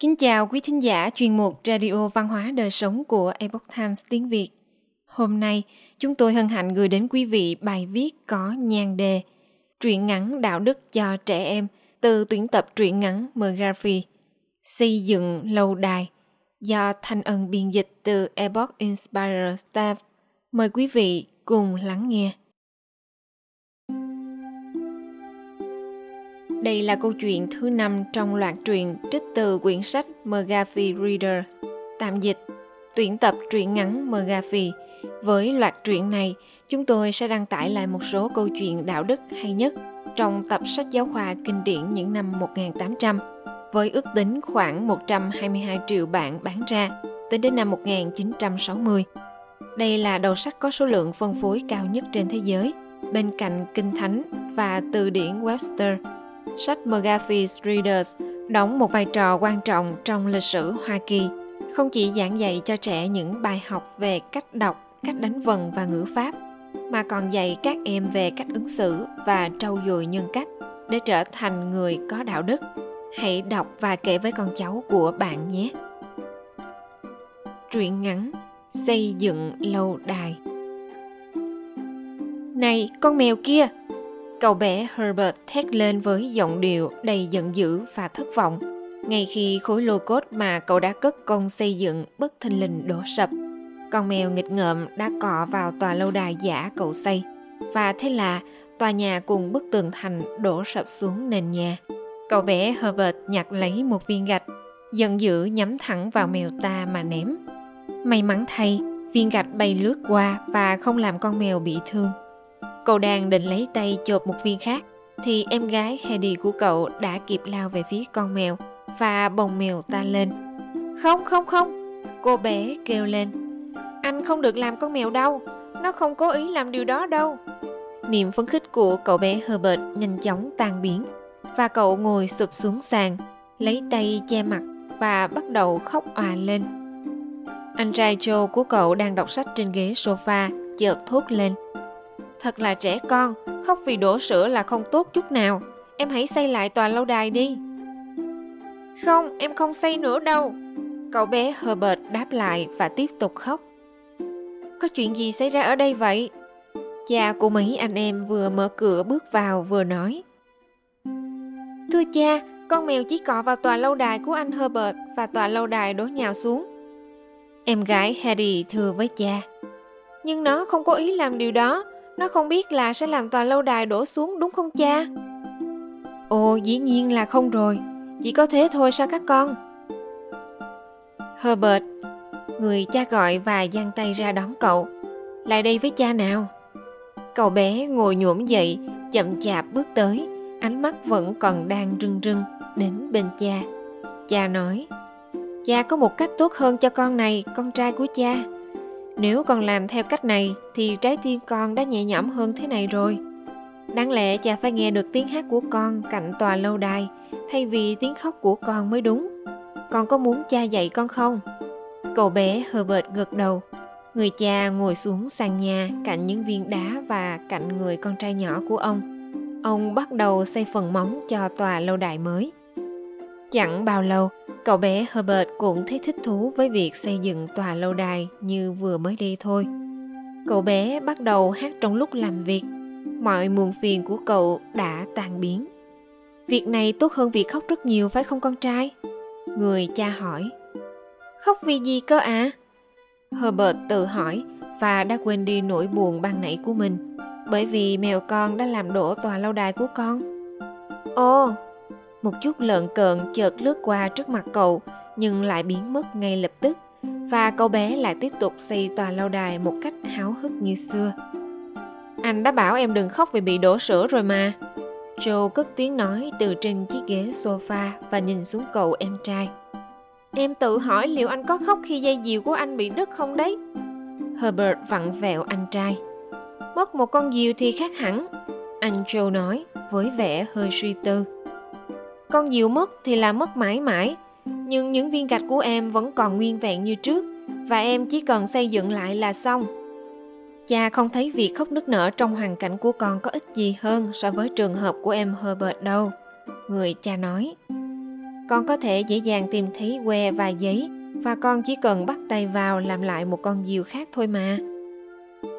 Kính chào quý thính giả chuyên mục Radio Văn hóa Đời Sống của Epoch Times tiếng Việt. Hôm nay, chúng tôi hân hạnh gửi đến quý vị bài viết có nhan đề Truyện ngắn đạo đức cho trẻ em từ tuyển tập truyện ngắn McGarvey Xây dựng lâu đài do Thanh Ân biên dịch từ Epoch Inspirer Staff. Mời quý vị cùng lắng nghe. Đây là câu chuyện thứ năm trong loạt truyện trích từ quyển sách McGaffey Reader, tạm dịch, tuyển tập truyện ngắn McGaffey. Với loạt truyện này, chúng tôi sẽ đăng tải lại một số câu chuyện đạo đức hay nhất trong tập sách giáo khoa kinh điển những năm 1800, với ước tính khoảng 122 triệu bản bán ra tính đến năm 1960. Đây là đầu sách có số lượng phân phối cao nhất trên thế giới, bên cạnh Kinh Thánh và từ điển Webster – sách McGaffey's Readers đóng một vai trò quan trọng trong lịch sử Hoa Kỳ, không chỉ giảng dạy cho trẻ những bài học về cách đọc, cách đánh vần và ngữ pháp, mà còn dạy các em về cách ứng xử và trau dồi nhân cách để trở thành người có đạo đức. Hãy đọc và kể với con cháu của bạn nhé. Truyện ngắn Xây dựng lâu đài Này, con mèo kia, Cậu bé Herbert thét lên với giọng điệu đầy giận dữ và thất vọng, ngay khi khối lô cốt mà cậu đã cất công xây dựng bất thình lình đổ sập. Con mèo nghịch ngợm đã cọ vào tòa lâu đài giả cậu xây, và thế là tòa nhà cùng bức tường thành đổ sập xuống nền nhà. Cậu bé Herbert nhặt lấy một viên gạch, giận dữ nhắm thẳng vào mèo ta mà ném. May mắn thay, viên gạch bay lướt qua và không làm con mèo bị thương. Cậu đang định lấy tay chộp một viên khác thì em gái Hedy của cậu đã kịp lao về phía con mèo và bồng mèo ta lên. Không, không, không, cô bé kêu lên. Anh không được làm con mèo đâu, nó không cố ý làm điều đó đâu. Niềm phấn khích của cậu bé Herbert nhanh chóng tan biến và cậu ngồi sụp xuống sàn, lấy tay che mặt và bắt đầu khóc òa lên. Anh trai Joe của cậu đang đọc sách trên ghế sofa, chợt thốt lên – Thật là trẻ con, khóc vì đổ sữa là không tốt chút nào. Em hãy xây lại tòa lâu đài đi. Không, em không xây nữa đâu. Cậu bé Herbert đáp lại và tiếp tục khóc. Có chuyện gì xảy ra ở đây vậy? Cha của mấy anh em vừa mở cửa bước vào vừa nói. Thưa cha, con mèo chỉ cọ vào tòa lâu đài của anh Herbert và tòa lâu đài đổ nhào xuống. Em gái Harry thưa với cha. Nhưng nó không có ý làm điều đó, nó không biết là sẽ làm tòa lâu đài đổ xuống đúng không cha? Ồ, dĩ nhiên là không rồi. Chỉ có thế thôi sao các con? Herbert, người cha gọi và giang tay ra đón cậu. Lại đây với cha nào. Cậu bé ngồi nhuổm dậy, chậm chạp bước tới, ánh mắt vẫn còn đang rưng rưng đến bên cha. Cha nói, cha có một cách tốt hơn cho con này, con trai của cha. Nếu con làm theo cách này thì trái tim con đã nhẹ nhõm hơn thế này rồi. Đáng lẽ cha phải nghe được tiếng hát của con cạnh tòa lâu đài thay vì tiếng khóc của con mới đúng. Con có muốn cha dạy con không? Cậu bé Herbert gật đầu. Người cha ngồi xuống sàn nhà cạnh những viên đá và cạnh người con trai nhỏ của ông. Ông bắt đầu xây phần móng cho tòa lâu đài mới. Chẳng bao lâu, cậu bé Herbert cũng thấy thích thú với việc xây dựng tòa lâu đài như vừa mới đi thôi. Cậu bé bắt đầu hát trong lúc làm việc. Mọi muộn phiền của cậu đã tan biến. Việc này tốt hơn việc khóc rất nhiều phải không con trai? Người cha hỏi. Khóc vì gì cơ ạ? À? Herbert tự hỏi và đã quên đi nỗi buồn ban nãy của mình bởi vì mèo con đã làm đổ tòa lâu đài của con. Ồ, một chút lợn cợn chợt lướt qua trước mặt cậu nhưng lại biến mất ngay lập tức và cậu bé lại tiếp tục xây tòa lâu đài một cách háo hức như xưa. Anh đã bảo em đừng khóc vì bị đổ sữa rồi mà. Joe cất tiếng nói từ trên chiếc ghế sofa và nhìn xuống cậu em trai. Em tự hỏi liệu anh có khóc khi dây diều của anh bị đứt không đấy? Herbert vặn vẹo anh trai. Mất một con diều thì khác hẳn, anh Joe nói với vẻ hơi suy tư. Con diều mất thì là mất mãi mãi, nhưng những viên gạch của em vẫn còn nguyên vẹn như trước và em chỉ cần xây dựng lại là xong. Cha không thấy việc khóc nức nở trong hoàn cảnh của con có ích gì hơn so với trường hợp của em Herbert đâu. Người cha nói. con có thể dễ dàng tìm thấy que và giấy và con chỉ cần bắt tay vào làm lại một con diều khác thôi mà.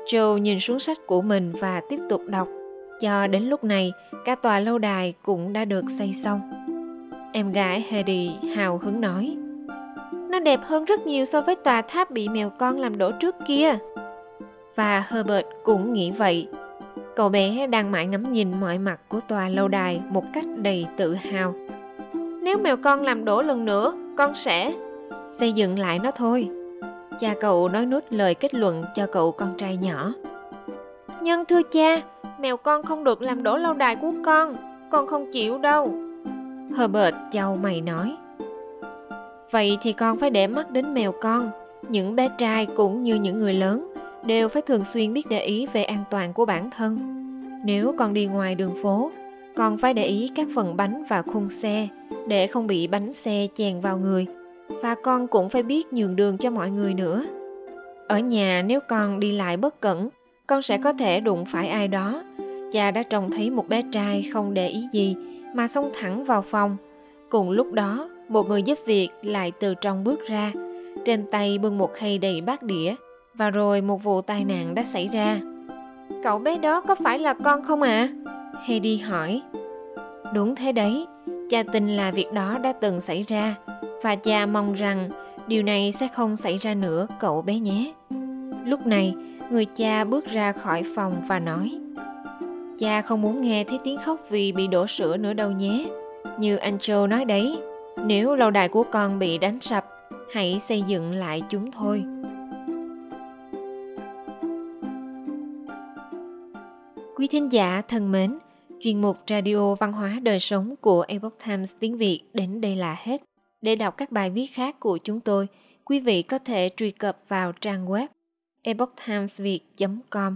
Joe nhìn xuống sách của mình và tiếp tục đọc. Cho đến lúc này, cả tòa lâu đài cũng đã được xây xong. Em gái Hedy hào hứng nói. Nó đẹp hơn rất nhiều so với tòa tháp bị mèo con làm đổ trước kia. Và Herbert cũng nghĩ vậy. Cậu bé đang mãi ngắm nhìn mọi mặt của tòa lâu đài một cách đầy tự hào. Nếu mèo con làm đổ lần nữa, con sẽ xây dựng lại nó thôi. Cha cậu nói nốt lời kết luận cho cậu con trai nhỏ. Nhưng thưa cha, mèo con không được làm đổ lâu đài của con, con không chịu đâu. Herbert chau mày nói. Vậy thì con phải để mắt đến mèo con. Những bé trai cũng như những người lớn đều phải thường xuyên biết để ý về an toàn của bản thân. Nếu con đi ngoài đường phố, con phải để ý các phần bánh và khung xe để không bị bánh xe chèn vào người và con cũng phải biết nhường đường cho mọi người nữa. Ở nhà nếu con đi lại bất cẩn, con sẽ có thể đụng phải ai đó. Cha đã trông thấy một bé trai không để ý gì mà xông thẳng vào phòng. Cùng lúc đó, một người giúp việc lại từ trong bước ra, trên tay bưng một khay đầy bát đĩa, và rồi một vụ tai nạn đã xảy ra. Cậu bé đó có phải là con không ạ? À? Heidi hỏi. Đúng thế đấy, cha tin là việc đó đã từng xảy ra, và cha mong rằng điều này sẽ không xảy ra nữa cậu bé nhé. Lúc này, người cha bước ra khỏi phòng và nói Cha không muốn nghe thấy tiếng khóc vì bị đổ sữa nữa đâu nhé. Như anh Joe nói đấy, nếu lâu đài của con bị đánh sập, hãy xây dựng lại chúng thôi. Quý thính giả thân mến, chuyên mục Radio Văn hóa Đời Sống của Epoch Times tiếng Việt đến đây là hết. Để đọc các bài viết khác của chúng tôi, quý vị có thể truy cập vào trang web epochtimesviet.com.